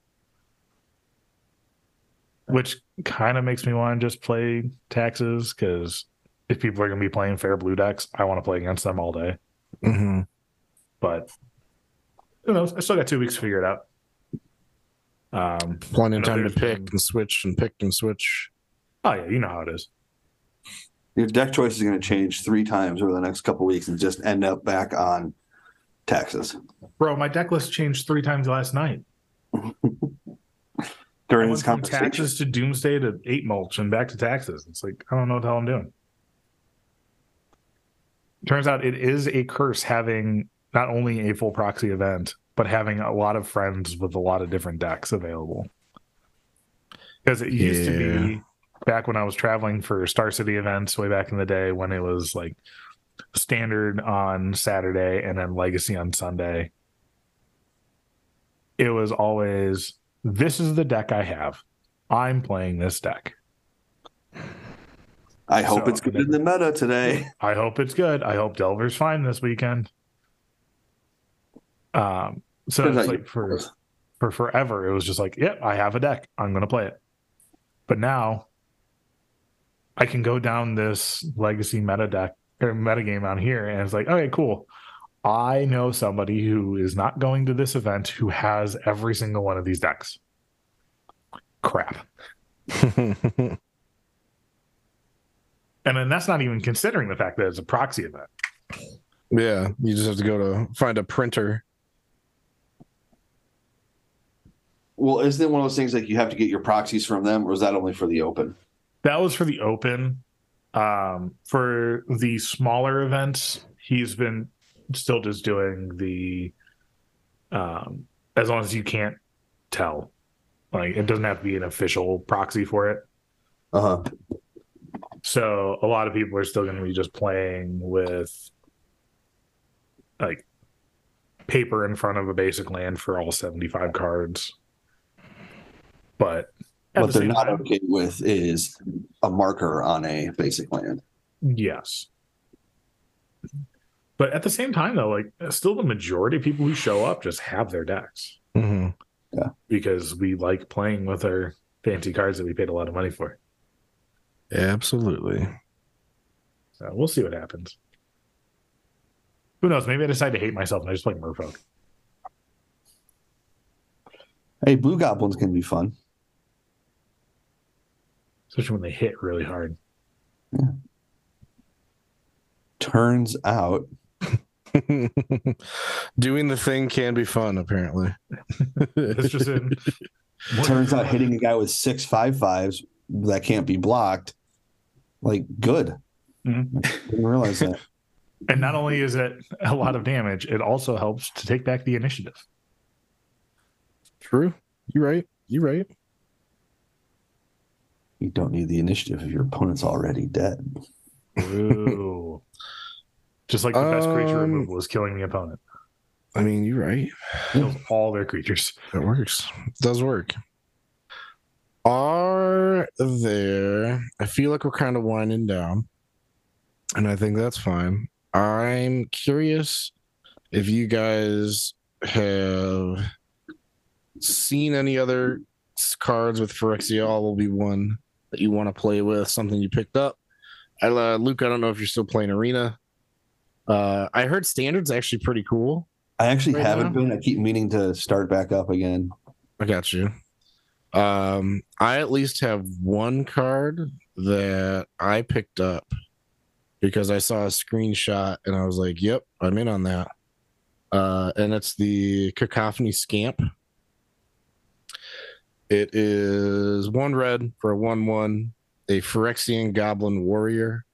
which kind of makes me want to just play taxes because if people are going to be playing fair blue decks, I want to play against them all day. hmm But who knows? I still got two weeks to figure it out. Um, Plenty of time to pick and switch and pick and switch. oh yeah, you know how it is. Your deck choice is going to change three times over the next couple weeks and just end up back on taxes Bro, my deck list changed three times last night. During this from conversation. taxes to doomsday to eight mulch and back to taxes. It's like I don't know what the hell I'm doing. Turns out it is a curse having not only a full proxy event, but having a lot of friends with a lot of different decks available. Because it used to be back when I was traveling for Star City events way back in the day when it was like standard on Saturday and then legacy on Sunday. It was always this is the deck I have. I'm playing this deck. I hope So, it's good in the meta today. I hope it's good. I hope Delver's fine this weekend. Um, so it's like for for forever, it was just like, yep, I have a deck. I'm gonna play it. But now I can go down this legacy meta deck or meta game on here, and it's like, okay, cool. I know somebody who is not going to this event who has every single one of these decks. Crap. And then that's not even considering the fact that it's a proxy event. yeah, you just have to go to find a printer. Well, isn't it one of those things like you have to get your proxies from them, or is that only for the open? That was for the open. Um, for the smaller events, he's been still just doing the um as long as you can't tell. Like it doesn't have to be an official proxy for it. Uh huh. So a lot of people are still going to be just playing with like paper in front of a basic land for all 75 cards. But What the they're not time, okay with is a marker on a basic land. yes. But at the same time though, like still the majority of people who show up just have their decks hmm because we like playing with our fancy cards that we paid a lot of money for. Absolutely. So we'll see what happens. Who knows? Maybe I decide to hate myself and I just play Merfolk. Hey, blue goblins can be fun. especially when they hit really hard. Turns out, Doing the thing can be fun, apparently. It's just in. turns out hitting a guy with six five fives that can't be blocked, like good. Mhm. Didn't realize that. And not only is it a lot of damage, it also helps to take back the initiative. True. You're right. You're right. You don't need the initiative if your opponent's already dead. Just like the best creature Um, removal is killing the opponent. I mean, you're right. Kills all their creatures. It works. It does work. Are there? I feel like we're kind of winding down, and I think that's fine. I'm curious if you guys have seen any other cards with Phyrexial will be one that you want to play with, something you picked up. I, uh, Luke, I don't know if you're still playing Arena. Uh, I heard Standard's actually pretty cool. I actually Right haven't now? been. I keep meaning to start back up again. I got you. Um, I at least have one card that I picked up because I saw a screenshot and I was like, "Yep, I'm in on that." Uh, and it's the Cacophony Scamp. It is one red for a one-one, a Phyrexian Goblin Warrior,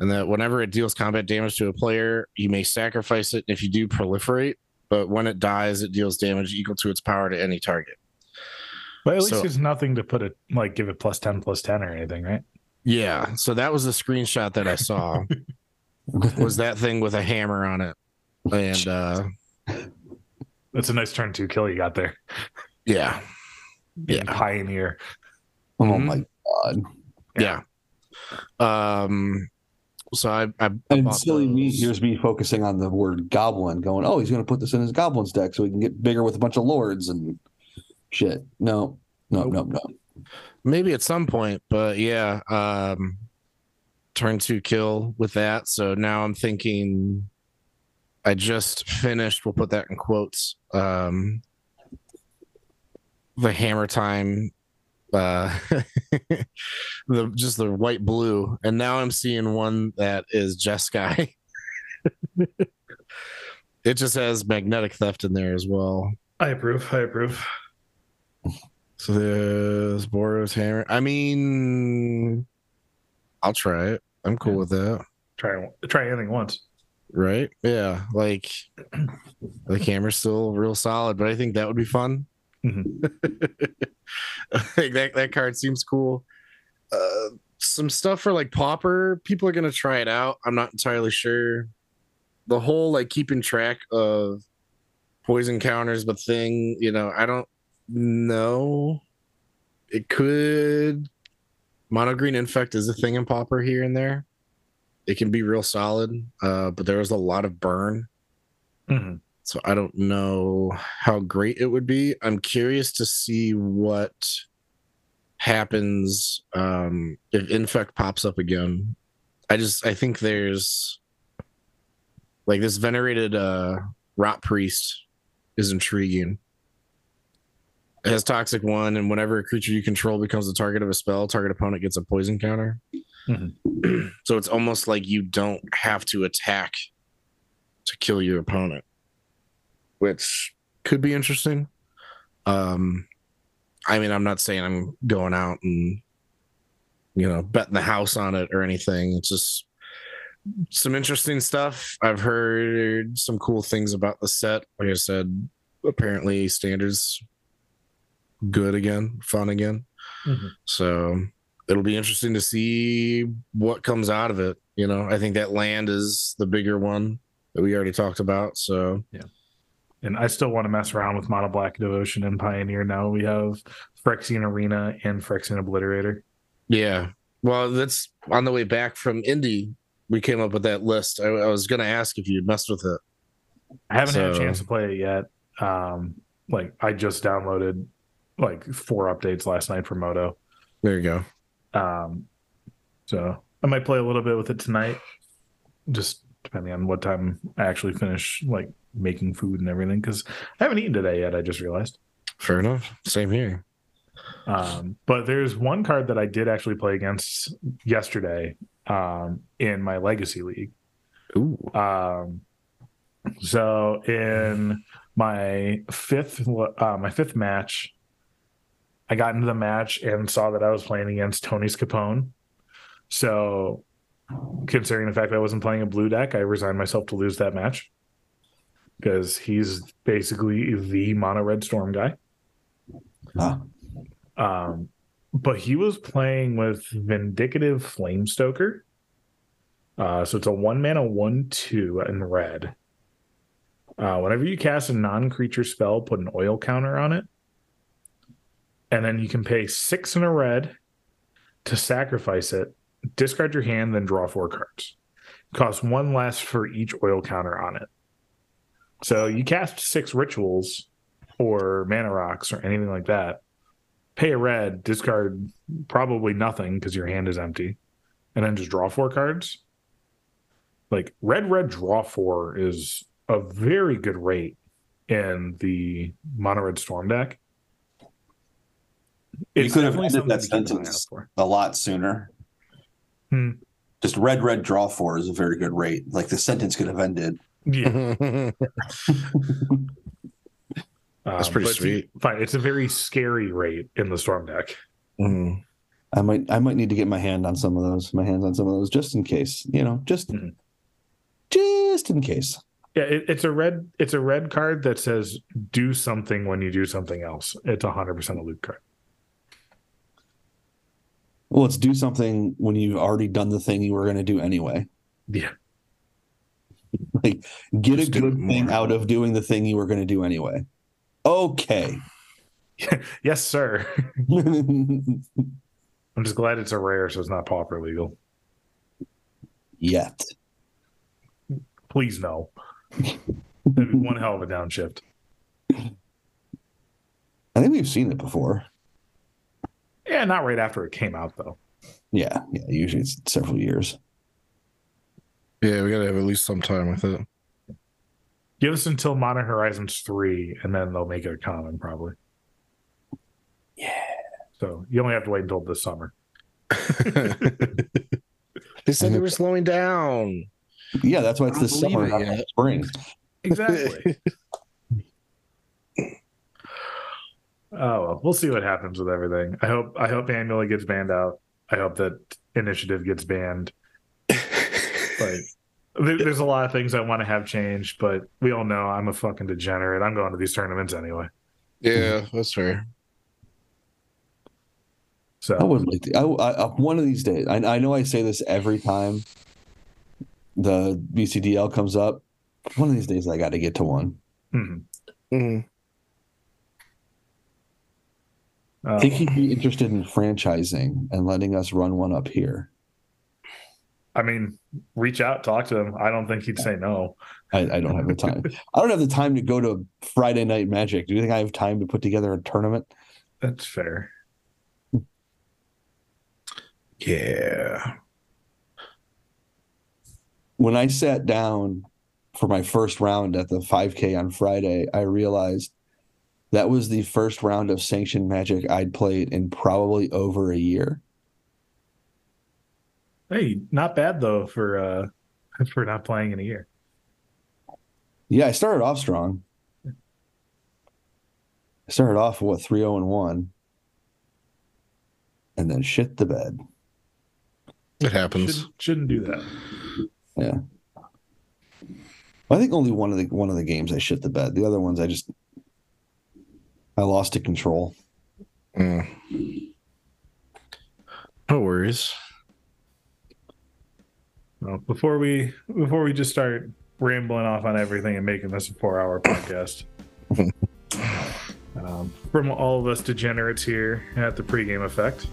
and that whenever it deals combat damage to a player, you may sacrifice it. If you do, proliferate. But when it dies, it deals damage equal to its power to any target. But at least So- there's nothing to put it like give it plus 10 plus 10 or anything, right? Yeah, so that was the screenshot that I saw. was that thing with a hammer on it, and uh, That's a nice turn two kill you got there. yeah, Being Yeah. Pioneer. Oh Mhm. my god! yeah. Um, so I, I, And silly me, those. here's me focusing on the word goblin, going, "Oh, he's going to put this in his goblins deck so he can get bigger with a bunch of lords and shit." No, no, no, no. maybe at some point, but yeah, um, turn two kill with that. So now I'm thinking. I just finished. We'll put that in quotes. Um, the hammer time uh the just the white blue. And now i'm seeing one that is jeskai it just has magnetic theft in there as well. I approve. I approve. so there's boros hammer. I mean i'll try it. I'm cool Yeah. with that. Try try anything once. right? Yeah. Like the camera's still real solid but i think that would be fun Mhm. I think that, that card seems cool. Uh some stuff for like pauper people are gonna try it out. I'm not entirely sure. The whole like keeping track of poison counters but thing you know i don't know. It could mono green infect is a thing in pauper here and there. It can be real solid uh but there was a lot of burn. Mhm. So I don't know how great it would be. I'm curious to see what happens um, if infect pops up again. I just I think there's like this venerated uh, rot priest is intriguing. It has toxic one, and whenever a creature you control becomes the target of a spell, target opponent gets a poison counter. Mhm. so it's almost like you don't have to attack to kill your opponent which could be interesting. Um, I mean, I'm not saying I'm going out and you know betting the house on it or anything. It's just some interesting stuff. I've heard some cool things about the set. Like I said, apparently standards good again, fun again. Mhm. So it'll be interesting to see what comes out of it. You know, I think that land is the bigger one that we already talked about. So And I still want to mess around with Mono Black Devotion and Pioneer. Now we have Phyrexian Arena and Phyrexian Obliterator. Yeah. Well, that's on the way back from Indy. We came up with that list. I, I was going to ask if you'd messed with it. I haven't had a chance to play it yet. Um, like I just downloaded like four updates last night for MODO. There you go. Um, so I might play a little bit with it tonight, just depending on what time I actually finish like making food and everything. Because I haven't eaten today yet. I just realized. Fair enough. Same here. Um, but there's one card that I did actually play against yesterday um, in my Legacy League. Ooh. Um, so in my fifth uh, my fifth match, I got into the match and saw that I was playing against Tony Scapone. So considering the fact that I wasn't playing a blue deck, I resigned myself to lose that match because he's basically the mono red storm guy. Ah. Um, but he was playing with Vindictive Flamestoker. Uh, so it's a one mana, one, two in red. Uh, whenever you cast a non creature spell, put an oil counter on it. And then you can pay six in a red to sacrifice it, discard your hand, then draw four cards. Cost one less for each oil counter on it. So you cast six rituals or mana rocks or anything like that. Pay a red, discard probably nothing because your hand is empty, and then just draw four cards. Like red, red, draw four is a very good rate in the mono red storm deck. You could have ended that to keep an eye sentence. A lot sooner. Hmm. Just red, red, draw four is a very good rate. Like the sentence could have ended. Yeah, That's um, pretty but it's- sweet. Fine, it's a very scary rate in the storm deck. Mhm. I might I might need to get my hand on some of those, my hands on some of those, just in case. You know, just Mhm. just in case. Yeah, it, it's a red. It's a red card that says "do something when you do something else." It's a hundred percent a loot card. Well, let's do something when you've already done the thing you were going to do anyway. Yeah, Like get Just a good thing more. out of doing the thing you were going to do anyway. Okay. yes, sir. I'm just glad it's a rare, so it's not pauper legal. Yet. Please no. That'd be one hell of a downshift. I think we've seen it before. Yeah, not right after it came out though. Yeah, yeah. Usually it's several years. Yeah, we gotta have at least some time with it. Give us until Modern Horizons three, and then they'll make it a common probably. Yeah. So you only have to wait until this summer. they said they were slowing down. Yeah, that's why it's I this summer, believe it not yet. spring. Exactly. oh well, we'll see what happens with everything. I hope I hope annually gets banned out. I hope that initiative gets banned. Like there's a lot of things I want to have changed, but we all know I'm a fucking degenerate. I'm going to these tournaments anyway. yeah, that's fair. So I would like to. I, I, one of these days. I, I know I say this every time the BCDL comes up. One of these days, I got to get to one. mhm. Mhm. Uh, I think he'd be interested in franchising and letting us run one up here. I mean, reach out, talk to him. I don't think he'd say no. I, I don't have the time. I don't have the time to go to Friday Night Magic. Do you think I have time to put together a tournament? That's fair. Yeah. When I sat down for my first round at the 5K on Friday, I realized that was the first round of sanctioned Magic I'd played in probably over a year. Hey, not bad though for uh for not playing in a year. Yeah, I started off strong. I started off what 3 0 and 1 and then shit the bed. It happens. Should, shouldn't do that. Yeah. I think only one of the one of the games I shit the bed. The other ones I just I lost to control. Mm. No worries. Well, before we before we just start rambling off on everything and making this a four hour podcast. um, from all of us degenerates here at the pregame effect.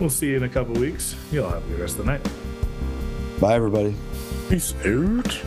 We'll see you in a couple weeks. You'll have a good rest of the night. Bye everybody. Peace out.